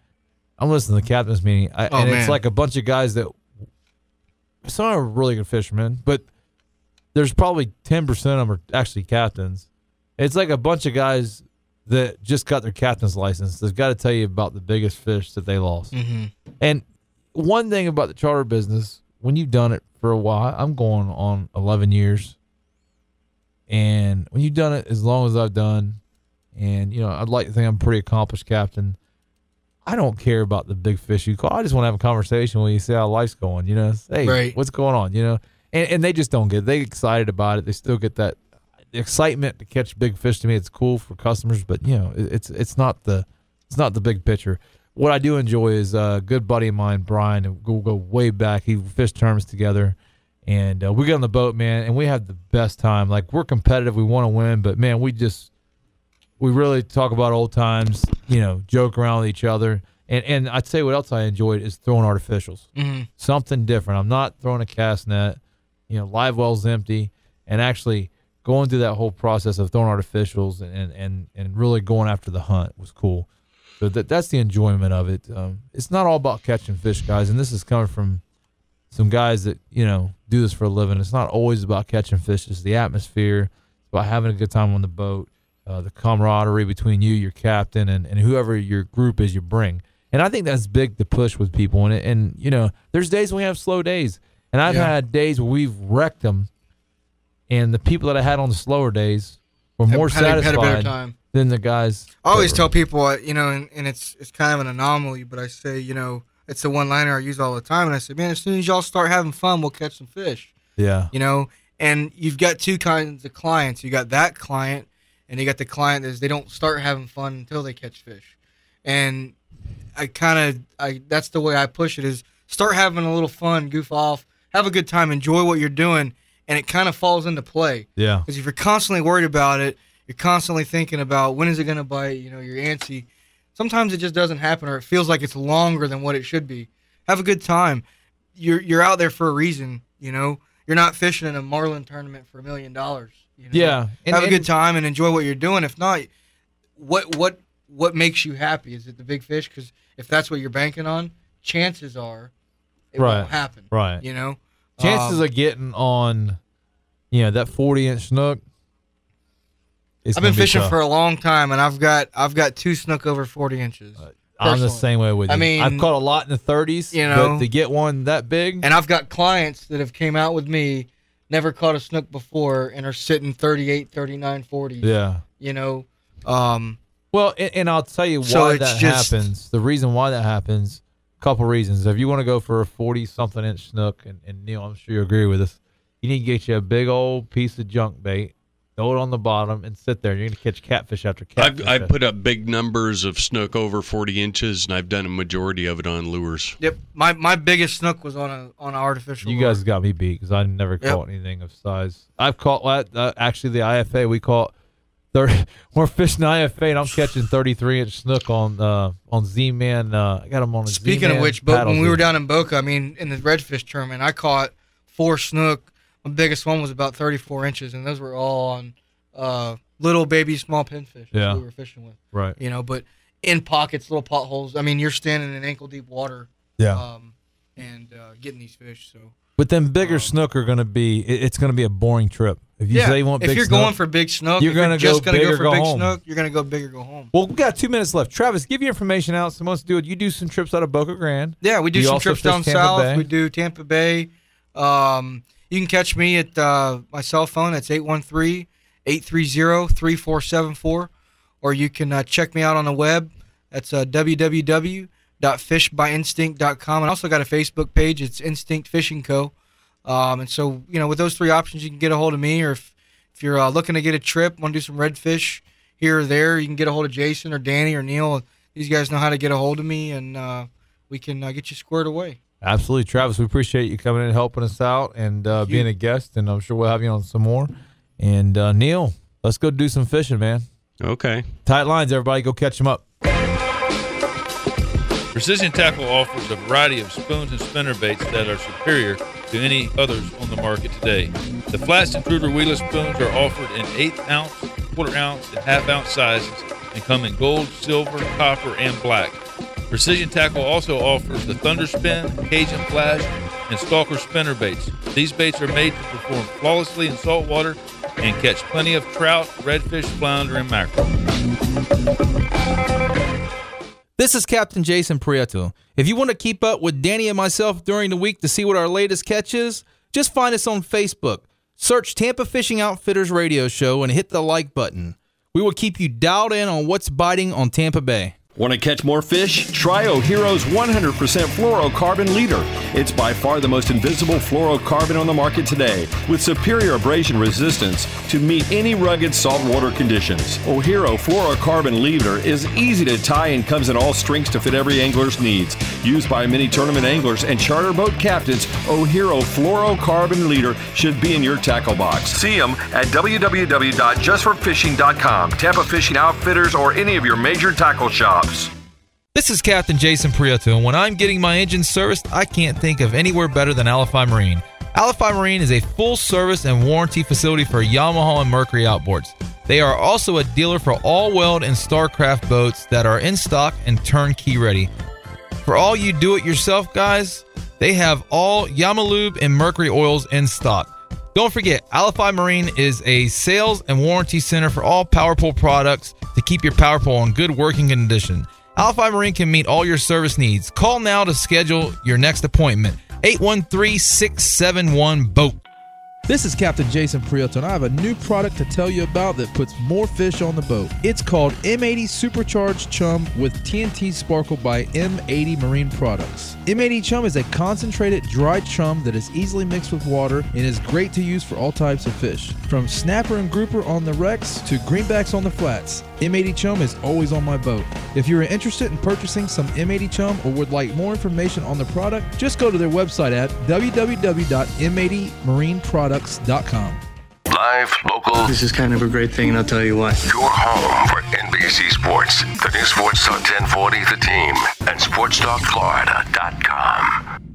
I'm listening to the captains meeting, I, Oh, and man. it's like a bunch of guys that some are really good fishermen, but there's probably ten percent of them are actually captains. It's like a bunch of guys that just got their captain's license. They've got to tell you about the biggest fish that they lost. mhm. And one thing about the charter business, when you've done it for a while, I'm going on 11 years. And when you've done it as long as I've done, and, you know, I'd like to think I'm a pretty accomplished captain. I don't care about the big fish you call. I just want to have a conversation with you, see how life's going, you know? Hey, Right. what's going on, you know? And, and they just don't get it. They excited about it. They still get that excitement to catch big fish to me. It's cool for customers, but, you know, it- it's it's not the it's not the big picture. What I do enjoy is uh, a good buddy of mine, Brian, and we'll go way back. He fished tournaments together. and uh, we get on the boat, man, and we have the best time. Like we're competitive, we want to win, but man, we just we really talk about old times, you know, joke around with each other. And and I'd say what else I enjoyed is throwing artificials. Mhm. Something different. I'm not throwing a cast net. You know, live well's empty, and actually going through that whole process of throwing artificials and and and really going after the hunt was cool. So that that's the enjoyment of it. Um, it's not all about catching fish, guys, and this is coming from some guys that you know do this for a living. It's not always about catching fish. It's the atmosphere. It's about having a good time on the boat, uh, the camaraderie between you, your captain, and, and whoever your group is you bring. And I think that's big to push with people. And and you know, there's days when we have slow days, and I've Yeah. had days where we've wrecked them, and the people that I had on the slower days were more had a- had a satisfied better time. Than the guys. I always tell people, uh, you know, and, and it's it's kind of an anomaly, but I say, you know, it's the one liner I use all the time, and I say, man, as soon as y'all start having fun, we'll catch some fish. Yeah. You know, and you've got two kinds of clients. You got that client, and you got the client that is they don't start having fun until they catch fish. And I kind of, I that's the way I push it is start having a little fun, goof off, have a good time, enjoy what you're doing, and it kind of falls into play. Yeah. Because if you're constantly worried about it, you're constantly thinking about when is it going to bite. You know, you're antsy. Sometimes it just doesn't happen, or it feels like it's longer than what it should be. Have a good time. You're you're out there for a reason. You know, you're not fishing in a marlin tournament for a million dollars. you know? Yeah, and- have a good time and enjoy what you're doing. If not, what what what makes you happy? Is it the big fish? Because if that's what you're banking on, chances are it right. won't happen. Right. You know, chances Um, of getting on, you know, that 40 inch snook. It's I've been be fishing for a long time, and I've got I've got two snook over forty inches. I'm the same way with you. I mean, I've caught a lot in the 30s, you know, but to get one that big, and I've got clients that have came out with me, never caught a snook before, and are sitting 38, 39, 40. Yeah. You know, um, well, and, and I'll tell you why it's that just- happens. The reason why that happens, a couple reasons. If you want to go for a 40 something inch snook, and, and Neil, I'm sure you agree with us, you need to get you a big old piece of junk bait, throw it on the bottom, and sit there. You're going to catch catfish after catfish. I've, I've put up big numbers of snook over 40 inches, and I've done a majority of it on lures. yep. My my biggest snook was on a on an artificial. You lure. guys got me beat because I never Yep. caught anything of size. I've caught uh, actually the IFA. We caught thirty. [LAUGHS] We're fishing the IFA, and I'm catching 33 inch snook on uh, on Z Man. Uh, I got them on a Speaking Z-Man of which, but when we were down in Boca, I mean, in the redfish tournament, I caught four snook. My biggest one was about 34 inches, and those were all on uh, little baby small pinfish. Yeah. we were fishing with. Right. You know, but in pockets, little potholes. I mean, you're standing in ankle deep water. Yeah. Um, and uh, getting these fish. So But then bigger snook are going to be. It's going to be a boring trip. If you yeah, say you want if big you're snook, going for big snook, you're if you're gonna just go gonna big go for go big home. snook, you're gonna go bigger, go home. Well, we got two minutes left. Travis, give your information out. Someone wants to do it. You do some trips out of Boca Grande. Yeah, we do You some trips down Tampa south. Bay? We do Tampa Bay. Um, you can catch me at uh, my cell phone. That's 813-830-3474. Or you can uh, check me out on the web. That's uh, www.fishbyinstinct.com. And I also got a Facebook page. It's Instinct Fishing Co. Um, and so, you know, with those three options, you can get a hold of me. Or if, if you're uh, looking to get a trip, want to do some redfish here or there, you can get a hold of Jason or Danny or Neil. These guys know how to get a hold of me, and uh, we can uh, get you squared away. Absolutely, Travis. We appreciate you coming in and helping us out and uh, being a guest, and I'm sure we'll have you on some more. And uh, Neil, let's go do some fishing, man. Okay. Tight lines, everybody. Go catch them up. Precision Tackle offers a variety of spoons and spinner baits that are superior to any others on the market today. The flats intruder wheeler spoons are offered in eighth ounce, quarter ounce, and half ounce sizes and come in gold, silver, copper, and black. Precision Tackle also offers the Thunder Spin, Cajun Flash, and Stalker spinner baits. These baits are made to perform flawlessly in salt water and catch plenty of trout, redfish, flounder, and mackerel. This is Captain Jason Prieto. If you want to keep up with Danny and myself during the week to see what our latest catch is, just find us on Facebook. Search Tampa Fishing Outfitters Radio Show and hit the like button. We will keep you dialed in on what's biting on Tampa Bay. Want to catch more fish? Try Ohero's 100% fluorocarbon leader. It's by far the most invisible fluorocarbon on the market today, with superior abrasion resistance to meet any rugged saltwater conditions. Ohero fluorocarbon leader is easy to tie and comes in all strengths to fit every angler's needs. Used by many tournament anglers and charter boat captains, O'Hero fluorocarbon leader should be in your tackle box. See them at www.justforfishing.com, Tampa Fishing Outfitters, or any of your major tackle shops. This is Captain Jason Prieto, and when I'm getting my engine serviced, I can't think of anywhere better than Alafia Marine. Alafia Marine is a full service and warranty facility for Yamaha and Mercury outboards. They are also a dealer for Alweld and Starcraft boats that are in stock and turnkey ready. For all you do it yourself guys, they have all Yamalube and Mercury oils in stock. Don't forget, Alafia Marine is a sales and warranty center for all PowerPole products to keep your PowerPole in good working condition. Alafia Marine can meet all your service needs. Call now to schedule your next appointment. 813 671 BOAT. This is Captain Jason Prieto, and I have a new product to tell you about that puts more fish on the boat. It's called M80 Supercharged Chum with TNT Sparkle by M80 Marine Products. M80 Chum is a concentrated dry chum that is easily mixed with water and is great to use for all types of fish. From snapper and grouper on the wrecks to greenbacks on the flats, M80 Chum is always on my boat. If you are interested in purchasing some M80 Chum or would like more information on the product, just go to their website at www.m80marineproducts.com. Live, local. This is kind of a great thing, and I'll tell you why. Your home for NBC Sports, the new Sports Talk 1040, The Team, and SportsTalkFlorida.com.